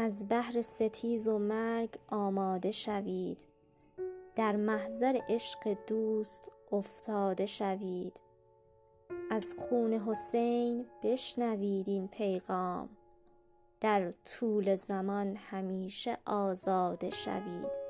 از بحر ستیز و مرگ آماده شوید. در محضر عشق دوست افتاده شوید. از خون حسین بشنوید این پیغام. در طول زمان همیشه آزاده شوید.